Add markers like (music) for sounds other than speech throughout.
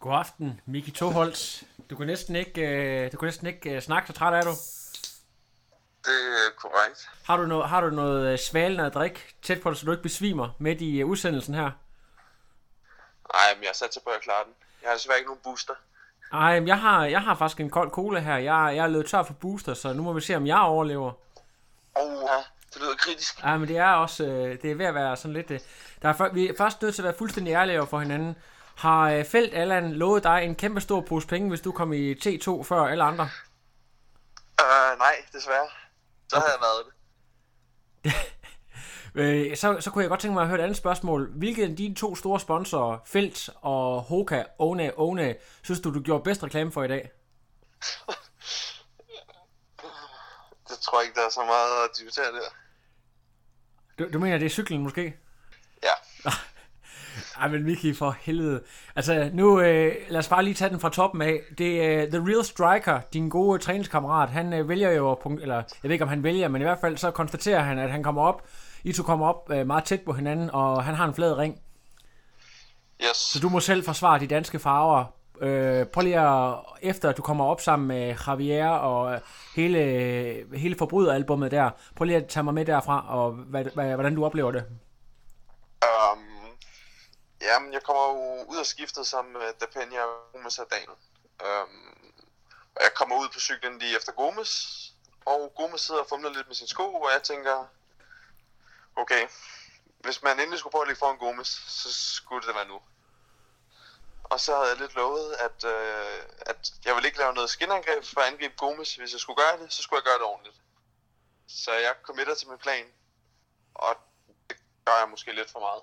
God aften, Miki Toholz. Du kan næsten ikke, øh, du kan næsten ikke øh, snakke, så træt er du. Det er korrekt. Har du, noget, har du noget øh, svalende at drikke tæt på dig, så du ikke besvimer midt i udsendelsen her? Nej, men jeg har sat sig på at klare den. Jeg har desværre ikke nogen booster. Ej, men jeg har, jeg har faktisk en kold cola her. Jeg, jeg er løbet tør for booster, så nu må vi se, om jeg overlever. Åh, ja, det lyder kritisk. Ja, men det er også, det er ved at være sådan lidt... Der er, vi er først nødt til at være fuldstændig ærlige over for hinanden. Har øh, Felt Allan lovet dig en kæmpe stor pose penge, hvis du kom i T2 før alle andre? Uh, nej, desværre. Så havde jeg været det. (laughs) Øh, så, så kunne jeg godt tænke mig at høre et andet spørgsmål. Hvilke af dine to store sponsorer, Felt og Hoka, One, One, synes du, du gjorde bedst reklame for i dag? (laughs) Det tror jeg ikke, der er så meget at diskutere der. Du, du mener, det er cyklen måske? Ej, men Miki, for helvede. Altså, nu øh, lad os bare lige tage den fra toppen af. Det er uh, The Real Striker, din gode træningskammerat. Han øh, vælger jo, punkt, eller jeg ved ikke, om han vælger, men i hvert fald så konstaterer han, at han kommer op, I to kommer op øh, meget tæt på hinanden, og han har en flad ring. yes. Så du må selv forsvare de danske farver. Øh, prøv lige at, efter at du kommer op sammen med Javier og øh, hele, hele forbryderalbummet der, prøv lige at tage mig med derfra, og hvad, hvad, hvordan du oplever det. Um, jamen, jeg kommer jo ud og skiftet sammen med Dapenia og Gomes og Daniel. Øhm, og jeg kommer ud på cyklen lige efter Gomes, og Gomes sidder og fumler lidt med sin sko, og jeg tænker, okay, hvis man endelig skulle prøve at ligge foran Gomes, så skulle det være nu. Og så havde jeg lidt lovet, at, øh, at jeg ville ikke lave noget skinangreb for at angribe Gomes. Hvis jeg skulle gøre det, så skulle jeg gøre det ordentligt. Så jeg committer til min plan, og det gør jeg måske lidt for meget.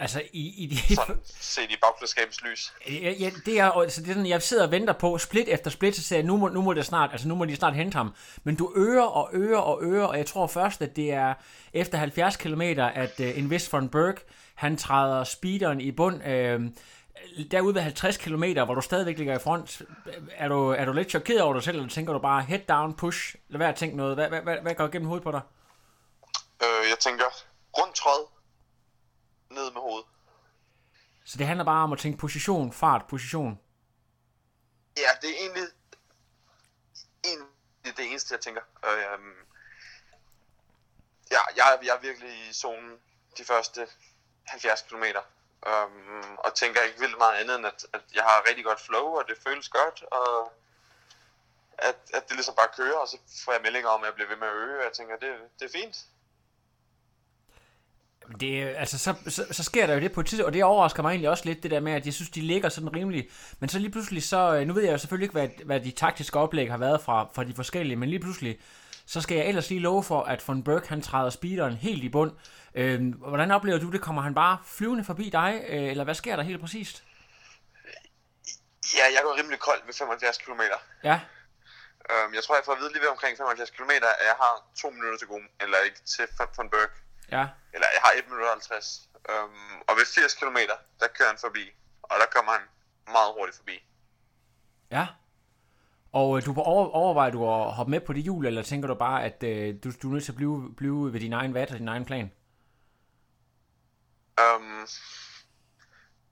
Altså, i, i de, Sådan set i bagklædskabets lys. Ja, ja, det er, altså, det er sådan, jeg sidder og venter på, split efter split, så siger jeg, nu må, nu må det snart, altså nu må de snart hente ham. Men du øger og øger og øger, og jeg tror først, at det er efter 70 km, at uh, en vis von Berg, han træder speederen i bund. Uh, derude ved 50 km, hvor du stadigvæk ligger i front, er du, er du lidt chokeret over dig selv, eller tænker du bare head down, push, lad være at tænke noget. Hvad, hvad, hvad, hvad går igennem hovedet på dig? Øh, jeg tænker, rundt tråd, ned med hovedet. Så det handler bare om at tænke position, fart, position. Ja, det er egentlig, egentlig det eneste, jeg tænker. Øh, ja, jeg, jeg er virkelig i zonen de første 70 km. Um, og tænker ikke vildt meget andet end, at, at jeg har rigtig godt flow, og det føles godt, og at, at det ligesom bare kører, og så får jeg meldinger om, at jeg bliver ved med at øge, og jeg tænker, det, det er fint. Det, altså, så, så, så sker der jo det på et tidspunkt, og det overrasker mig egentlig også lidt, det der med, at jeg synes, de ligger sådan rimelig. Men så lige pludselig, så, øh, nu ved jeg jo selvfølgelig ikke, hvad, hvad de taktiske oplæg har været fra, fra de forskellige, men lige pludselig, så skal jeg ellers lige love for, at von Berg, han træder speederen helt i bund. Øh, hvordan oplever du det? Kommer han bare flyvende forbi dig, øh, eller hvad sker der helt præcist? Ja, jeg går rimelig koldt ved 75 km. Ja, Um, jeg tror, jeg får at vide lige ved omkring 75 km, at jeg har to minutter til gode, eller ikke til von Berg. Ja. Eller jeg har 1 minut og 50. Um, og ved 80 km, der kører han forbi. Og der kommer han meget hurtigt forbi. Ja. Og øh, du over, overvejer du at hoppe med på det hjul, eller tænker du bare, at øh, du, du er nødt til at blive, blive ved din egen vat og din egen plan? Um,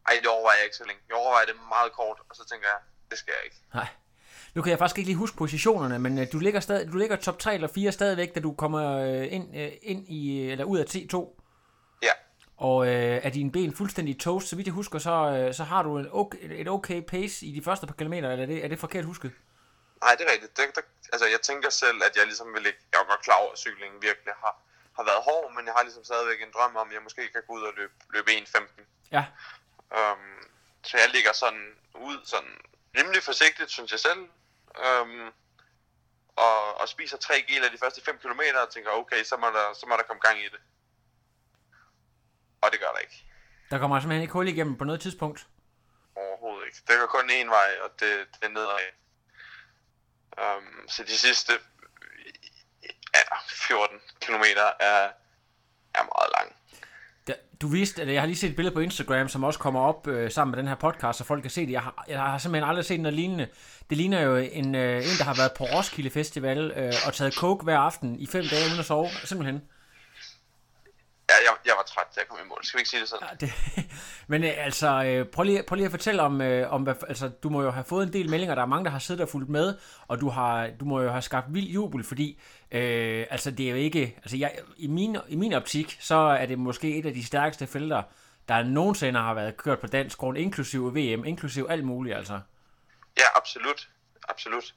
ej, det overvejer jeg ikke så længe. Jeg overvejer det meget kort, og så tænker jeg, det skal jeg ikke. Nej. Nu kan jeg faktisk ikke lige huske positionerne, men øh, du ligger, stadig, du ligger top 3 eller 4 stadigvæk, da du kommer øh, ind, øh, ind i, eller ud af T2. Ja, Og øh, er dine ben fuldstændig toast, så vidt jeg husker, så, øh, så har du en okay, et okay pace i de første par kilometer, eller er det, er det forkert husket? nej, det er rigtigt. Det, der, altså, jeg tænker selv, at jeg ligesom vil ikke... Jeg er godt klar over, at cyklingen virkelig har, har været hård, men jeg har ligesom stadigvæk en drøm om, at jeg måske kan gå ud og løbe, løbe 1.15. Ja, Um, så jeg ligger sådan ud sådan rimelig forsigtigt, synes jeg selv. Um, og, og spiser 3 geler de første 5 km og tænker, okay, så må, der, så må der komme gang i det. Og det gør der ikke. der kommer simpelthen ikke hul igennem på noget tidspunkt. Overhovedet ikke. Det går kun én vej, og det, det er nedad. Um, så de sidste ja, 14 kilometer er, er meget lang. Du vidste, at jeg har lige set et billede på Instagram, som også kommer op øh, sammen med den her podcast, så folk kan se det. Jeg har, jeg har simpelthen aldrig set noget lignende. Det ligner jo en, øh, en der har været på Roskilde Festival øh, og taget coke hver aften i fem dage uden at sove. Simpelthen. Ja, jeg, jeg var træt, da jeg kom i mål. Skal vi ikke sige det sådan? Ja, det, (laughs) men øh, altså, øh, prøv, lige, prøv lige at fortælle om, øh, om hvad, altså, du må jo have fået en del meldinger. Der er mange, der har siddet og fulgt med, og du, har, du må jo have skabt vild jubel, fordi øh, altså, det er jo ikke... Altså, jeg, i, min, I min optik, så er det måske et af de stærkeste felter, der nogensinde har været kørt på dansk grund, inklusive VM, inklusive alt muligt, altså. Ja, absolut. Absolut.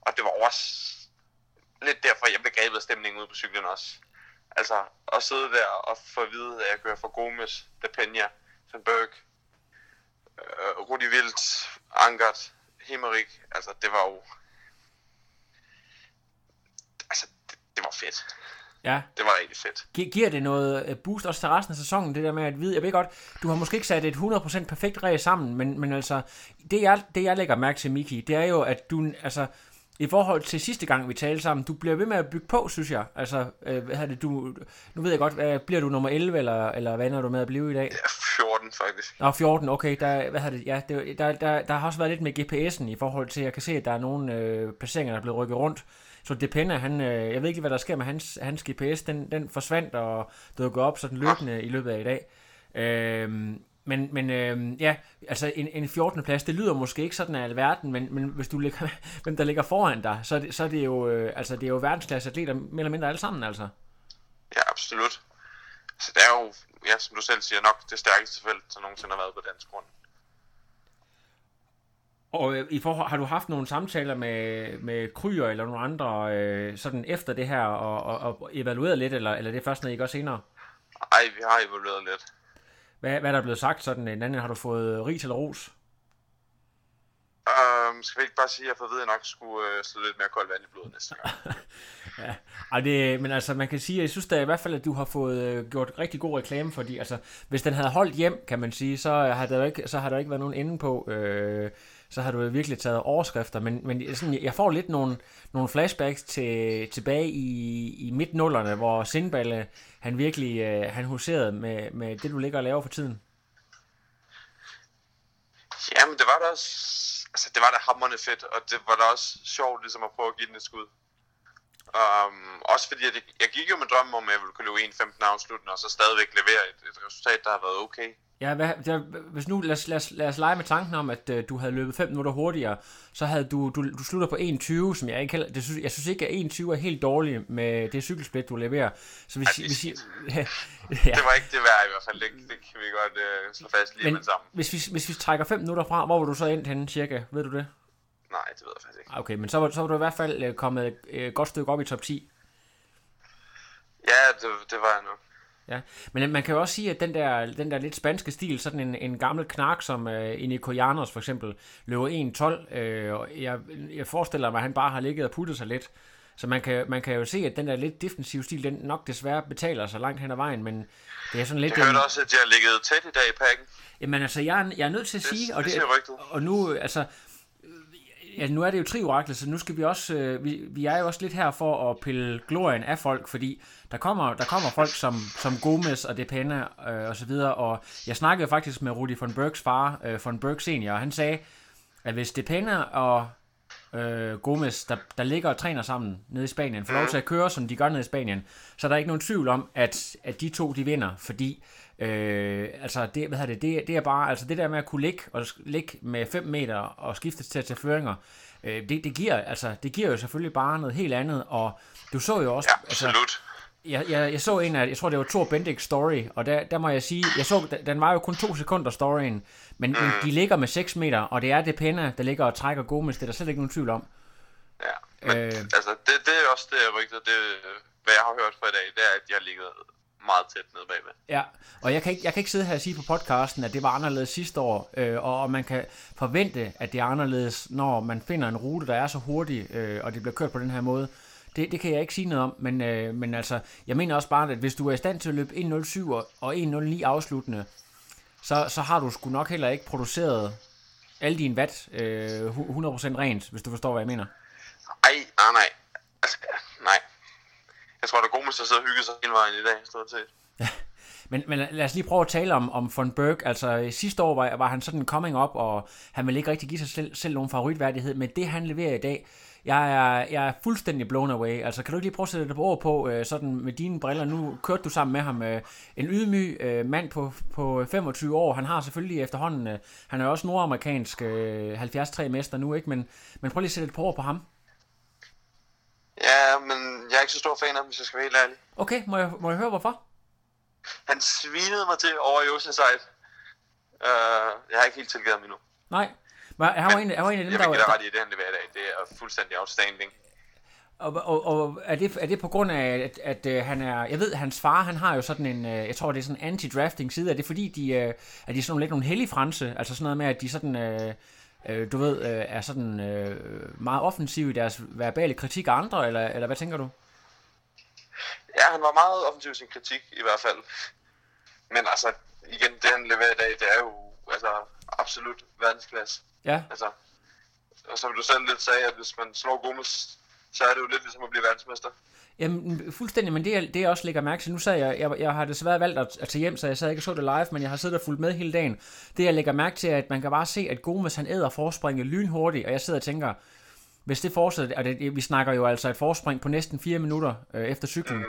Og det var også lidt derfor, jeg blev grebet af stemningen ude på cyklen også. Altså, at sidde der og få at vide, at jeg kører for Gomes, De Peña, Van Berg, øh, Rudi Vildt, Angert, Himmerik, altså det var jo... Altså, det, det var fedt. Ja. Det var rigtig fedt. Gi- giver det noget øh, boost også til resten af sæsonen, det der med at vide, jeg ved godt, du har måske ikke sat et 100% perfekt ræs sammen, men, men altså, det jeg, det jeg lægger mærke til, Miki, det er jo, at du, altså, i forhold til sidste gang, vi talte sammen, du bliver ved med at bygge på, synes jeg. Altså, øh, hvad det, du, nu ved jeg godt, hvad, bliver du nummer 11, eller, eller hvad er du med at blive i dag? Ja, 14 faktisk. Nå, 14, okay. Der, hvad det, ja, det, der, der, der har også været lidt med GPS'en i forhold til, jeg kan se, at der er nogle øh, placeringer, der er blevet rykket rundt. Så Depender, han, øh, jeg ved ikke, hvad der sker med hans, hans GPS, den, den forsvandt og dukkede op sådan løbende i løbet af i dag. Øh, men, men øh, ja, altså en, en 14. plads, det lyder måske ikke sådan af alverden, men, men hvis du ligger, (laughs) hvem der ligger foran dig, så, er det, så er det jo, øh, altså det er jo verdensklasse atleter, mere eller mindre alle sammen altså. Ja, absolut. Så det er jo, ja, som du selv siger, nok det stærkeste felt, der nogensinde har været på dansk grund. Og øh, i forhold, har du haft nogle samtaler med, med Kryer eller nogle andre øh, sådan efter det her og, og, og evalueret lidt, eller, eller det er først, når I går senere? Ej, vi har evalueret lidt. Hvad, hvad er der blevet sagt sådan? En anden har du fået rig eller ros? Um, skal vi ikke bare sige, at jeg får vide, at jeg nok skulle uh, slå lidt mere koldt vand i blodet næste gang? (laughs) ja, Ej, det, men altså man kan sige, at jeg synes da i hvert fald, at du har fået øh, gjort rigtig god reklame, fordi altså, hvis den havde holdt hjem, kan man sige, så har der ikke, så har der ikke været nogen ende på, øh, så har du virkelig taget overskrifter, men, men sådan, jeg får lidt nogle, nogle flashbacks til, tilbage i, i midt-nullerne, hvor Sindballe, øh, han virkelig, øh, han huserede med, med det, du ligger og laver for tiden. Jamen, det var da også, altså det var da hammerne fedt, og det var da også sjovt ligesom at prøve at give den et skud. Um, også fordi, jeg, jeg gik jo med drømmen om, at jeg ville kunne løbe 1.15 afsluttende, og så stadigvæk levere et, et resultat, der har været okay. Ja, hvad, der, hvis nu, lad os, lad, os, lad os lege med tanken om, at uh, du havde løbet 5 minutter hurtigere, så havde du, du, du slutter på 1.20, som jeg ikke heller, det synes, jeg synes ikke, at 1.20 er helt dårligt med det cykelsplit, du leverer. Så hvis, ja, hvis, det, ja. (laughs) (laughs) det var ikke det værd i hvert fald, det, det kan vi godt uh, slå fast lige Men, med sammen. Hvis vi, hvis vi trækker 5 minutter fra, hvor var du så endt henne cirka? Ved du det? Nej, det ved jeg faktisk ikke. Okay, men så var, så var du i hvert fald uh, kommet et uh, godt stykke op i top 10. Ja, det, det var jeg nok. Ja, men man kan jo også sige, at den der, den der lidt spanske stil, sådan en, en gammel knak som øh, Inico Janos for eksempel, løber 1.12, øh, og jeg, jeg forestiller mig, at han bare har ligget og puttet sig lidt. Så man kan, man kan jo se, at den der lidt defensive stil, den nok desværre betaler sig langt hen ad vejen, men det er sådan lidt... Jeg hørte også, at jeg har ligget tæt i dag i pakken. Jamen altså, jeg er, jeg er nødt til at Det- sige... det og, siger rygtet. og nu, altså... Ja, nu er det jo trioraklet, så nu skal vi også, øh, vi, vi er jo også lidt her for at pille glorien af folk, fordi der kommer, der kommer folk som, som Gomes og Depena øh, og så videre, og jeg snakkede faktisk med Rudi von Bergs far, øh, von Berg senior, og han sagde, at hvis Depena og øh, Gomes, der, der ligger og træner sammen nede i Spanien, får lov til at køre, som de gør nede i Spanien, så er der ikke nogen tvivl om, at, at de to, de vinder, fordi øh, altså det, hvad det, det, det er bare, altså det der med at kunne ligge, og ligge med 5 meter og skifte til at tage føringer, øh, det, det, giver, altså, det giver jo selvfølgelig bare noget helt andet, og du så jo også, Ja, absolut. jeg, jeg, jeg så en af, jeg tror det var Thor Bendix story, og der, der må jeg sige, jeg så, den var jo kun to sekunder storyen, men, mm. men de ligger med 6 meter, og det er det pæne, der ligger og trækker Gomes, det er der slet ikke nogen tvivl om. Ja, men Øh. øh... altså, det, det er også det rygtet, det, hvad jeg har hørt fra i dag, det er, at jeg har ligget meget tæt nede bagved. Ja, og jeg kan, ikke, jeg kan ikke sidde her og sige på podcasten, at det var anderledes sidste år, øh, og, man kan forvente, at det er anderledes, når man finder en rute, der er så hurtig, øh, og det bliver kørt på den her måde. Det, det kan jeg ikke sige noget om, men, øh, men altså, jeg mener også bare, at hvis du er i stand til at løbe 1.07 og- og 1.09 afsluttende, så, så har du sgu nok heller ikke produceret alle dine watt øh, 100% rent, hvis du forstår, hvad jeg mener. Ej, nej, nej. Altså, nej. Jeg tror, der er god med at sidde og hygge sig hele vejen i dag, stort set. Men, men lad os lige prøve at tale om, om von Berg. Altså sidste år var, var han sådan coming up, og han ville ikke rigtig give sig selv, selv nogen favoritværdighed, men det han leverer i dag, jeg er, jeg er fuldstændig blown away. Altså kan du ikke lige prøve at sætte det på ord på, øh, sådan med dine briller, nu kørte du sammen med ham, øh, en ydmyg øh, mand på, på 25 år, han har selvfølgelig efterhånden, øh, han er også nordamerikansk øh, 73 mester nu, ikke? Men, men prøv lige at sætte det på ord på ham. Ja, men jeg er ikke så stor fan af ham, hvis jeg skal være helt ærlig. Okay, må jeg, må jeg høre hvorfor? Han svinede mig til over i Oceanside. Uh, jeg har ikke helt tilgivet ham endnu. Nej, men han var en, han var en af dem, jeg der... Jeg vil give dig ret i det, han leverer i dag. Det er fuldstændig outstanding. Og, og, og er, det, er det på grund af, at, at øh, han er... Jeg ved, hans far, han har jo sådan en... Øh, jeg tror, det er sådan en anti-drafting side. Er det fordi, de, er de sådan lidt nogle hellige franse? Altså sådan noget med, at de sådan... Øh, øh, du ved, øh, er sådan øh, meget offensive i deres verbale kritik af andre, eller, eller hvad tænker du? Ja, han var meget offensiv i sin kritik, i hvert fald. Men altså, igen, det han leverer i dag, det er jo altså, absolut verdensklasse. Ja, Altså, og som du selv lidt sagde, at hvis man slår Gomes, så er det jo lidt ligesom at blive verdensmester. Jamen, fuldstændig, men det, det jeg også lægger mærke til, nu sad jeg, jeg, jeg har desværre valgt at, at tage hjem, så jeg sad ikke og så det live, men jeg har siddet og fulgt med hele dagen. Det jeg lægger mærke til, er, at man kan bare se, at Gomes han æder forspringet lynhurtigt, og jeg sidder og tænker, hvis det fortsætter, og det, vi snakker jo altså et forspring på næsten 4 minutter øh, efter cyklen, Mm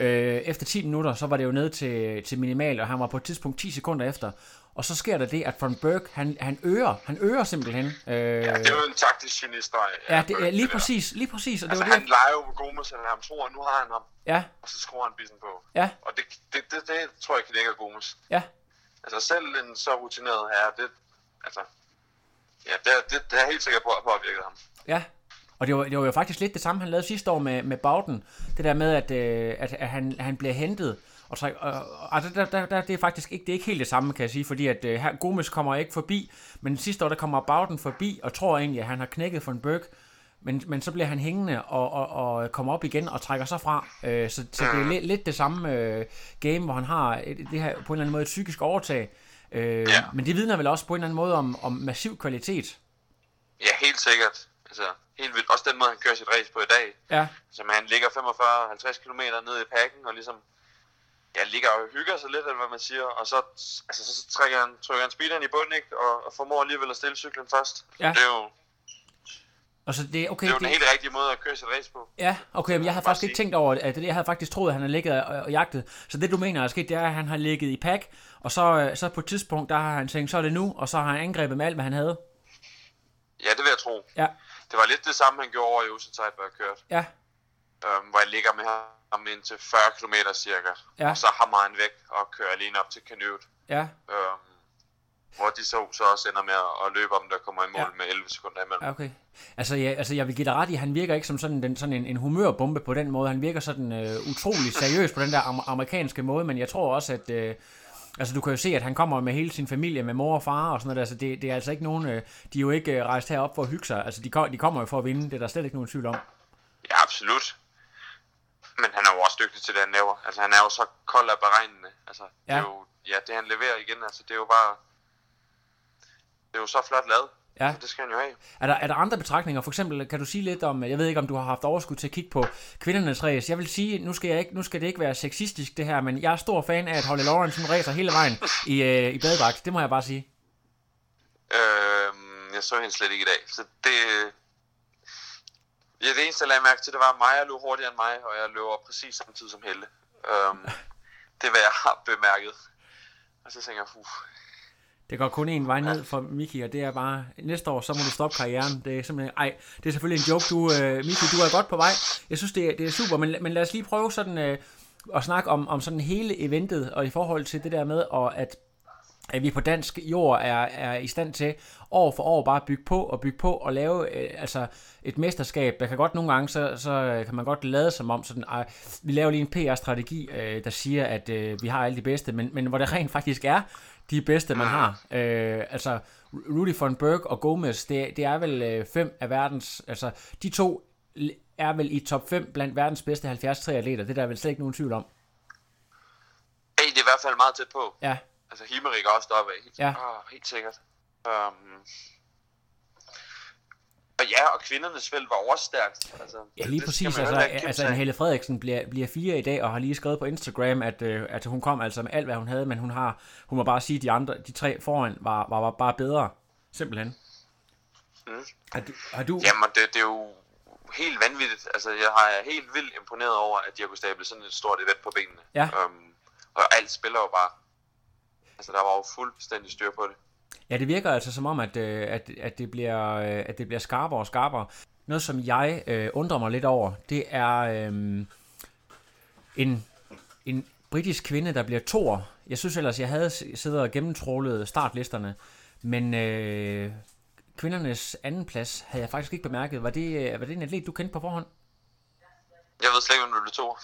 øh, efter 10 minutter, så var det jo ned til, til minimal, og han var på et tidspunkt 10 sekunder efter. Og så sker der det, at Von Berg, han, han øger, han øger simpelthen. Øh, Ja, det er jo en taktisk genistreg. ja, det er lige præcis, lige præcis, og det Altså, var han det. leger jo med Gomes, eller han tror, at nu har han ham, Ja, og så skruer han bissen på. ja, Og det, det, det, det tror jeg af Gomes. ja. Altså selv en så rutineret herre, det, altså, ja, det, det, det er helt sikkert på at påvirke ham. Ja, og det var, det var jo faktisk lidt det samme, han lavede sidste år med, med Bauten. Det der med, at, øh, at, at han, han bliver hentet. Og, så, og, og der, der, der, det er faktisk ikke, det er ikke helt det samme, kan jeg sige, fordi at øh, her, Gomes kommer ikke forbi, men sidste år, der kommer Bauten forbi, og tror egentlig, at han har knækket for en Berg, men, men så bliver han hængende og, og, og kommer op igen og trækker sig fra. Øh, så, så det er lidt, lidt det samme øh, game, hvor han har et, det her på en eller anden måde et psykisk overtag. Øh, Ja. Men det vidner vel også på en eller anden måde om, om massiv kvalitet. Ja, helt sikkert. Altså, helt vildt. Også den måde, han kører sit race på i dag. Ja, Så han ligger 45-50 km ned i pakken, og ligesom, ja, ligger og hygger sig lidt, eller hvad man siger, og så, altså, så, så trækker han, trykker han speederen i bunden, ikke, og, og formår alligevel at stille cyklen først. Ja. Det er jo, og så det, okay, det er jo det, den helt rigtige måde at køre sit race på. Ja, okay, men jeg havde Bare faktisk ikke tænkt over, at det, jeg havde faktisk troet, at han har ligget og, og jagtet. Så det du mener er sket, det er, at han har ligget i pack, og så, øh, så på et tidspunkt, der har han tænkt, så er det nu, og så har han angrebet med alt, hvad han havde. Ja, det vil jeg tro. Ja, Det var lidt det samme, han gjorde over i Oceanside, hvor jeg kørte. ja, Øhm, hvor jeg ligger med ham indtil 40 km cirka. Ja. Og så hammer han væk og kører alene op til Canute. ja, Øhm, hvor de så, så også ender med at- løbe om, der kommer i mål Ja. med 11 sekunder imellem. okay. Altså, ja, altså, jeg vil give dig ret i, han virker ikke som sådan, den, sådan en, en humørbombe på den måde. Han virker sådan øh, utrolig seriøs på den der am- amerikanske måde, men jeg tror også, at... Øh, Altså, du kan jo se, at han kommer med hele sin familie, med mor og far og sådan noget der, så det, det er altså ikke nogen... Øh, de er jo ikke øh, rejst herop for at hygge sig. Altså, de, kom, de kommer jo for at vinde, det er der slet ikke nogen tvivl om. Ja, absolut. Men han er jo også dygtig til det, han laver. Altså, han er jo så kold af beregnende. Altså. Ja. det er jo, ja, det han leverer igen, altså, det er jo bare... Det er jo så flot lavet. Ja. Det skal han jo have. Er der, er der andre betragtninger? For eksempel, kan du sige lidt om, jeg ved ikke, om du har haft overskud til at kigge på kvindernes race. Jeg vil sige, nu skal, jeg ikke, nu skal det ikke være sexistisk det her, men jeg er stor fan af, at Holly Lawrence hun racer hele vejen i, øh, i badedragt. Det må jeg bare sige. Øhm, jeg så hende slet ikke i dag. Så det... Ja, det eneste, jeg lagde mærke til, det var, at Maja løb hurtigere end mig, og jeg løber præcis samtidig som Helle. Øhm, (laughs) det er, hvad jeg har bemærket. Og så tænker jeg, det går kun en vej ned for Miki, og det er bare, næste år, så må du stoppe karrieren. Det er simpelthen, ej, det er selvfølgelig en joke. Du, øh, Miki, du er godt på vej. Jeg synes, det er, det er super, men, men lad os lige prøve sådan øh, at snakke om, om sådan hele eventet, og i forhold til det der med, og at at vi på dansk jord er, er i stand til år for år bare at bygge på og bygge på og lave øh, altså et mesterskab. Der kan godt nogle gange, så, så øh, kan man godt lade som om, sådan, øh, vi laver lige en PR-strategi, øh, der siger, at øh, vi har alle de bedste, men, men hvor det rent faktisk er de bedste, man har. Øh, altså, Rudy von Berg og Gomez, det, det er vel øh, fem af verdens, altså de to er vel i top 5 blandt verdens bedste 73 atleter. Det er der vel slet ikke nogen tvivl om. hey, det er i hvert fald meget tæt på. Ja, Altså Himmerik er også deroppe. Helt, Ja. åh, helt sikkert. Um, og ja, og kvindernes felt var også stærkt. Altså, Ja, lige det præcis. Altså, altså en. Helle Frederiksen bliver, bliver fire i dag, og har lige skrevet på Instagram, at, øh, at hun kom altså med alt, hvad hun havde, men hun har, hun må bare sige, at de andre, de tre foran, var, var, var bare bedre. Simpelthen. Mm. Har du, har du, Jamen, det, det er jo helt vanvittigt. Altså, jeg har helt vildt imponeret over, at de har kunnet stable sådan et stort event på benene. Ja. Um, og alt spiller jo bare. Altså, der var jo fuldstændig styr på det. Ja, det virker altså som om, at, øh, at, at, det, bliver, øh, at det bliver skarpere og skarpere. Noget, som jeg øh, undrer mig lidt over, det er øh, en, en britisk kvinde, der bliver toer. Jeg synes ellers, jeg havde siddet og gennemtrålet startlisterne, men øh, kvindernes anden plads havde jeg faktisk ikke bemærket. Var det, øh, var det en atlet, du kendte på forhånd? Jeg ved slet ikke, om det blev to.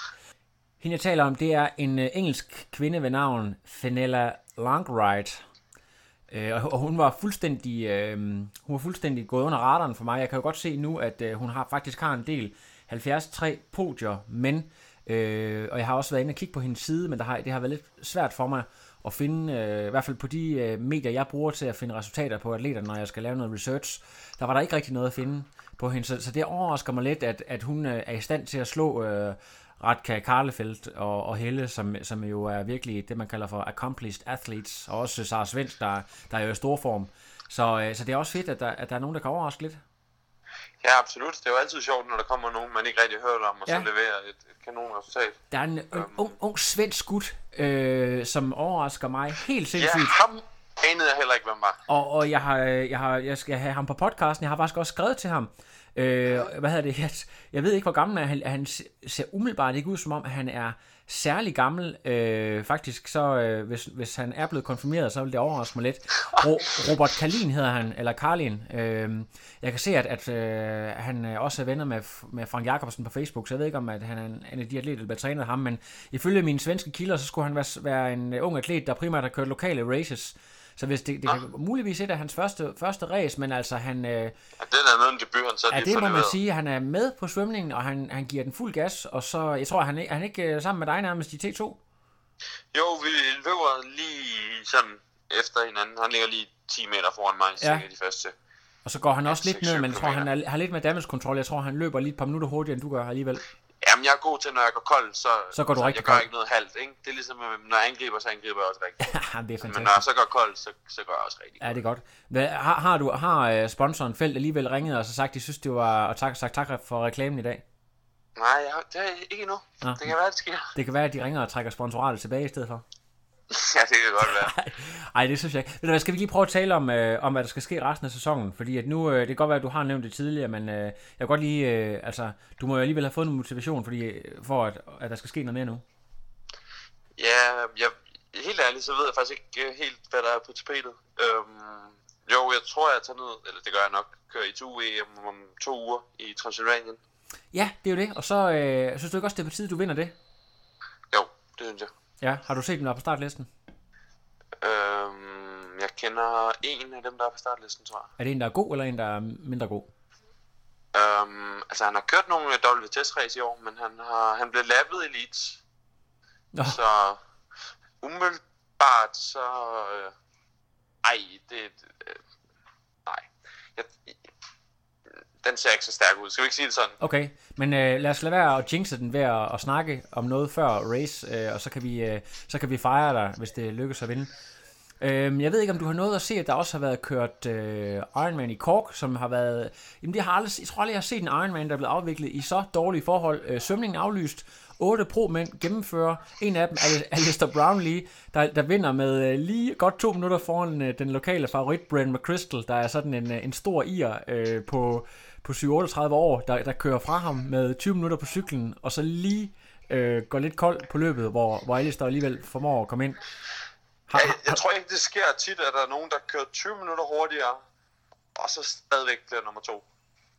Hende, jeg taler om, det er en engelsk kvinde ved navn Fenella Longride. Øh, og, hun var fuldstændig øh, hun var fuldstændig gået under radaren for mig. Jeg kan jo godt se nu, at øh, hun har faktisk har en del 73 podier, men øh, og jeg har også været inde og kigge på hendes side, men der har, det har været lidt svært for mig at finde, øh, i hvert fald på de øh, medier, jeg bruger til at finde resultater på atleter, når jeg skal lave noget research, der var der ikke rigtig noget at finde på hende. Så, så det overrasker mig lidt, at, at hun øh, er i stand til at slå øh, Radka Karlefeldt og, og Helle, som, som jo er virkelig det, man kalder for accomplished athletes, og også Sara Svens, der, der er jo i stor form. Så, øh, så det er også fedt, at der, at der er nogen, der kan overraske lidt. Ja, absolut. Det er jo altid sjovt, når der kommer nogen, man ikke rigtig hørt om, og Ja. så leverer et, et kanonresultat. Der er en, en ung, ung svensk gut, øh, som overrasker mig helt Ja, sindssygt. ham anede jeg heller ikke, hvem var. Og, og jeg, har, jeg, har, jeg skal have ham på podcasten. Jeg har faktisk også skrevet til ham. Øh, hvad hedder det? Jeg, jeg ved ikke, hvor gammel er han. Han ser umiddelbart ikke ud, som om at han er særlig gammel. Øh, faktisk, så øh, hvis, hvis han er blevet konfirmeret, så vil det overraske mig lidt. Ro, Robert Kalin hedder han, eller Karlin. Øh, jeg kan se, at, at øh, han øh, også er venner med, med Frank Jacobsen på Facebook, så jeg ved ikke, om at han er en, en af de atleter, der bliver trænet ham, men ifølge mine svenske kilder, så skulle han være, være en ung atlet, der primært har kørt lokale races. Så hvis det, det kan muligvis et af hans første, første race, men altså han, øh, Ja, det er en debut, han så ja, lige det må man sige, han er med på svømningen, og han, han giver den fuld gas, og så, jeg tror, han, er- er han ikke øh, sammen med dig nærmest i T2? Jo, vi løber lige sådan efter hinanden. Han ligger lige 10 meter foran mig, Ja. ja. de første. Og så går han også lidt ned, men jeg tror, han er, har lidt med damage control. Jeg tror, han løber lige et par minutter hurtigere, end du gør alligevel. Jamen, jeg er god til, når jeg går kold, så, Så går du rigtig jeg gør kold. ikke noget halvt, ikke? Det er ligesom, når jeg angriber, så angriber jeg også rigtigt. (laughs) Det er Men fantastisk. når jeg så går kold, så, så gør jeg også rigtigt. Ja, det er godt. Hvad, har, har, du, har øh, sponsoren Felt alligevel ringet og så sagt, de synes, det var, og tak, sagt tak for reklamen i dag? Nej, jeg, det er ikke endnu. Nå. Det kan være, det sker. Det kan være, at de ringer og trækker sponsoratet tilbage i stedet for. (laughs) ja, det kan godt være. Ej, det synes jeg ikke. Ved du hvad, skal vi lige prøve at tale om, øh, om hvad der skal ske resten af sæsonen? Fordi at nu, øh, det kan godt være, at du har nævnt det tidligere, men øh, jeg kan godt lige, øh, altså, du må jo alligevel have fået noget motivation, fordi, øh, for at, at der skal ske noget mere nu. Ja, jeg, helt ærligt, så ved jeg faktisk ikke øh, helt, hvad der er på tapetet. Øhm, jo, jeg tror, jeg tager ned, eller det gør jeg nok, kører i 2 EM om to uger i Transylvanien. Ja, det er jo det. Og så øh, synes du ikke også, det er på tide, du vinder det? Jo, det synes jeg. Ja, har du set dem der på startlisten? Øhm, jeg kender en af dem, der er på startlisten, tror jeg. Er det en, der er god, eller en, der er mindre god? Øhm, altså, han har kørt nogle WTS-race i år, men han, har, han blev lappet elites. Nå, Så umiddelbart, så... Øh, ej, det... Øh, nej. Jeg, den ser ikke så stærk ud. Skal vi ikke sige det sådan? okay. Men øh, lad os lade være at jinxe den ved at, at snakke om noget før race, øh, og så kan, vi, øh, så kan vi fejre dig, hvis det lykkes at vinde. Øh, jeg ved ikke, om du har noget at se, at der også har været kørt øh, Ironman i Cork, som har været... Jamen, det har aldrig, jeg tror aldrig, jeg har set en Ironman, der er blevet afviklet i så dårlige forhold. Øh, svømningen aflyst. otte pro-mænd gennemfører. En af dem er Alistair Brownlee, der, der vinder med øh, lige godt to minutter foran øh, den lokale favorit, Brent McChrystal, der er sådan en, øh, en stor ir øh, på, på 7-38 år, der, der kører fra ham med 20 minutter på cyklen, og så lige øh, går lidt koldt på løbet, hvor, hvor Alistair alligevel formår at komme ind. Har, Jeg, jeg tror ikke, det sker tit, at der er nogen, der kører 20 minutter hurtigere, og så stadigvæk bliver nummer to.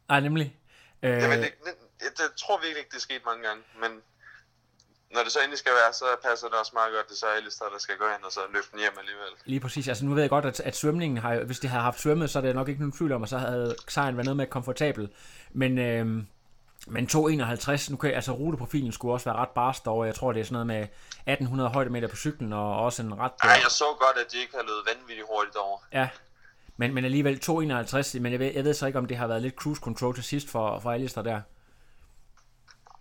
Nej, nemlig. Øh, Jeg, ved, det, jeg, jeg tror virkelig ikke, det er sket mange gange, men når det så endelig skal være, så passer det også meget godt, det er så Alistair, der skal gå ind og så løfte den hjem alligevel. Lige præcis. Altså nu ved jeg godt, at, at svømningen har, hvis de havde haft svømmet, så er det nok ikke nogen tvivl om, at så havde sejren været noget mere komfortabel. Men, øh, Men 251, nu kan altså ruteprofilen skulle også være ret barst derovre. Jeg tror, det er sådan noget med 1800 højdemeter på cyklen, og også en ret... Nej, jeg så godt, at de ikke har løbet vanvittigt hurtigt over. Ja, men, men alligevel 251, men jeg ved, jeg ved så ikke, om det har været lidt cruise control til sidst for, for Alistair der.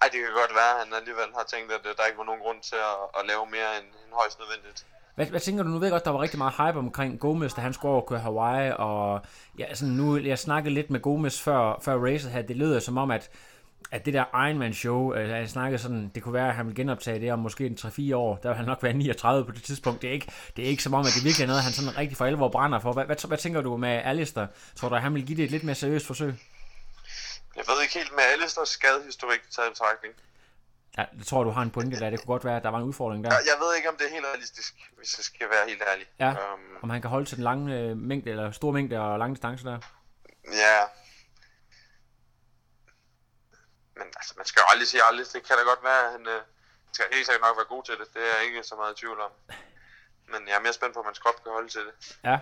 Ej, det kan godt være, at han alligevel har tænkt, at øh, der ikke var nogen grund til at, at lave mere end, end højst nødvendigt. Hvad, hvad tænker du? Nu ved jeg godt, der var rigtig meget hype omkring Gomez, da han skulle over og køre Hawaii, og ja, sådan nu, jeg snakkede lidt med Gomez før, før racet her, det lød som om, at, at det der Ironman-show, øh, jeg snakkede sådan, det kunne være, at han ville genoptage det om måske en 3-4 år, der vil han nok være 39 på det tidspunkt, det er ikke, det er ikke som om, at det virkelig er noget, han sådan rigtig for alvor brænder for. Hvad, hvad, hvad tænker du med Alistair? Tror du, at han vil give det et lidt mere seriøst forsøg? Jeg ved ikke helt med Alistairs skadehistorik taget i betragtning. Ja, det tror jeg, du har en pointe der. Det kunne godt være, at der var en udfordring der. Jeg, jeg ved ikke, om det er helt realistisk, hvis jeg skal være helt ærlig. Ja, Øhm, om han kan holde til den lange øh, mængde, eller store mængde og lange distance der. ja. Men altså, man skal jo aldrig sige aldrig. Det kan da godt være, at han øh, skal helt sikkert nok være god til det. Det er jeg ikke så meget i tvivl om. Men jeg er mere spændt på, at man krop kan holde til det. Ja.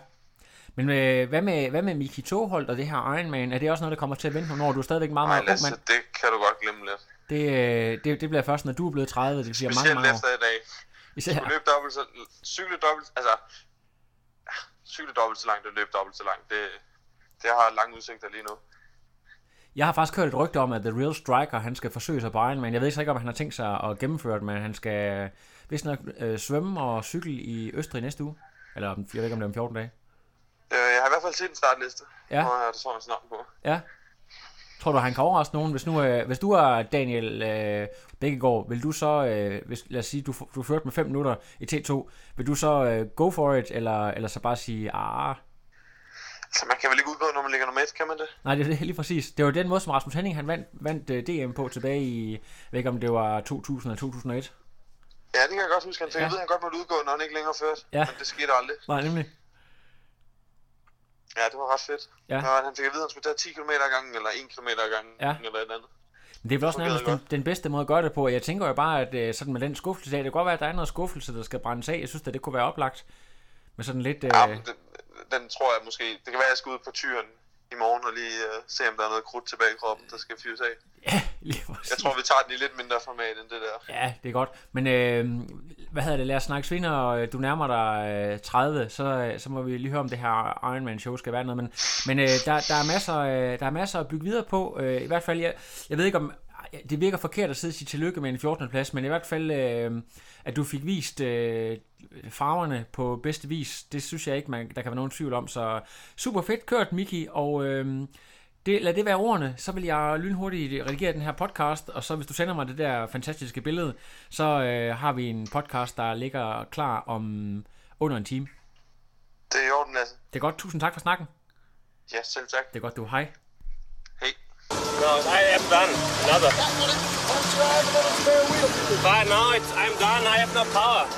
Men øh, hvad, med, hvad med Miki Toholt og det her Ironman? Er det også noget, der kommer til at vente nogle år? Du er stadigvæk meget, meget ung Lasse, mand. det kan du godt glemme lidt. Det, øh, det, det bliver først, når du er blevet 30. Det bliver mange, Specielt mange år. efter i dag. Især, Du løb dobbelt så... Cykle dobbelt... Altså... Cykle dobbelt så langt og løb dobbelt så langt. Det, det har lange udsigter lige nu. jeg har faktisk hørt et rygte om, at The Real Striker, han skal forsøge sig på Ironman. Jeg ved ikke, om han har tænkt sig at gennemføre det, men han skal vist nok øh, svømme og cykle i Østrig næste uge. Eller jeg ved ikke, om det er om 14 dage. Øh, Jeg har i hvert fald set en startliste. Ja. Har jeg det sådan snart på. Ja. Tror du, han kan overraske nogen? Hvis, nu, øh, hvis du er Daniel øh, Bækkegaard, vil du så, øh, hvis, lad os sige, du, du førte med 5 minutter i T2, vil du så øh, go for it, eller, eller så bare sige, ah, Så man kan vel ikke udgå, når man ligger nummer et, kan man det? nej, det er lige præcis. Det var den måde, som Rasmus Henning, han vandt, vandt øh, DM på tilbage i, jeg ved ikke om det var 2000 eller 2001. Ja, det kan jeg godt huske. Han fik Ja. at han godt måtte udgå, når han ikke længere førte. Ja. Men det skete aldrig. Nej, nemlig. Ja, det var ret fedt. Ja. Når han fik at vide, at han skulle tage 10 km ad gangen, eller 1 km ad gangen, Ja. eller et eller andet. Men det er vel også nærmest den, den bedste måde at gøre det på. Jeg tænker jo bare, at øh, sådan med den skuffelse af, det kan godt være, at der er noget skuffelse, der skal brændes af. Jeg synes, at det kunne være oplagt med sådan lidt... Øh, Ja, men den, den, tror jeg måske... Det kan være, at jeg skal ud på tyren i morgen og lige uh, se, om der er noget krudt tilbage i kroppen, der skal fyres af. ja, (laughs) lige præcis. Jeg tror, vi tager den i lidt mindre format end det der. Ja, det er godt. Men øh, hvad hedder det? Lad os snakke svin, og øh, du nærmer dig øh, 30, så, øh, så må vi lige høre, om det her Ironman show skal være noget. Men, men øh, der, der, er masser, øh, der er masser at bygge videre på. Øh, I hvert fald, jeg, jeg ved ikke om... Det virker forkert at sidde og sige tillykke med en 14. plads, men i hvert fald, øh, at du fik vist øh, farverne på bedste vis, det synes jeg ikke, man, der kan være nogen tvivl om. Så super fedt kørt, Miki, og øh, det, lad det være ordene, så vil jeg lynhurtigt redigere den her podcast, og så hvis du sender mig det der fantastiske billede, så øh, har vi en podcast, der ligger klar om under en time. Det er i orden, Lasse. Det er godt, tusind tak for snakken. Ja, selv tak. Det er godt, du hej. Hej. No, I am done. Another. But no, it's, I'm done. I have no power.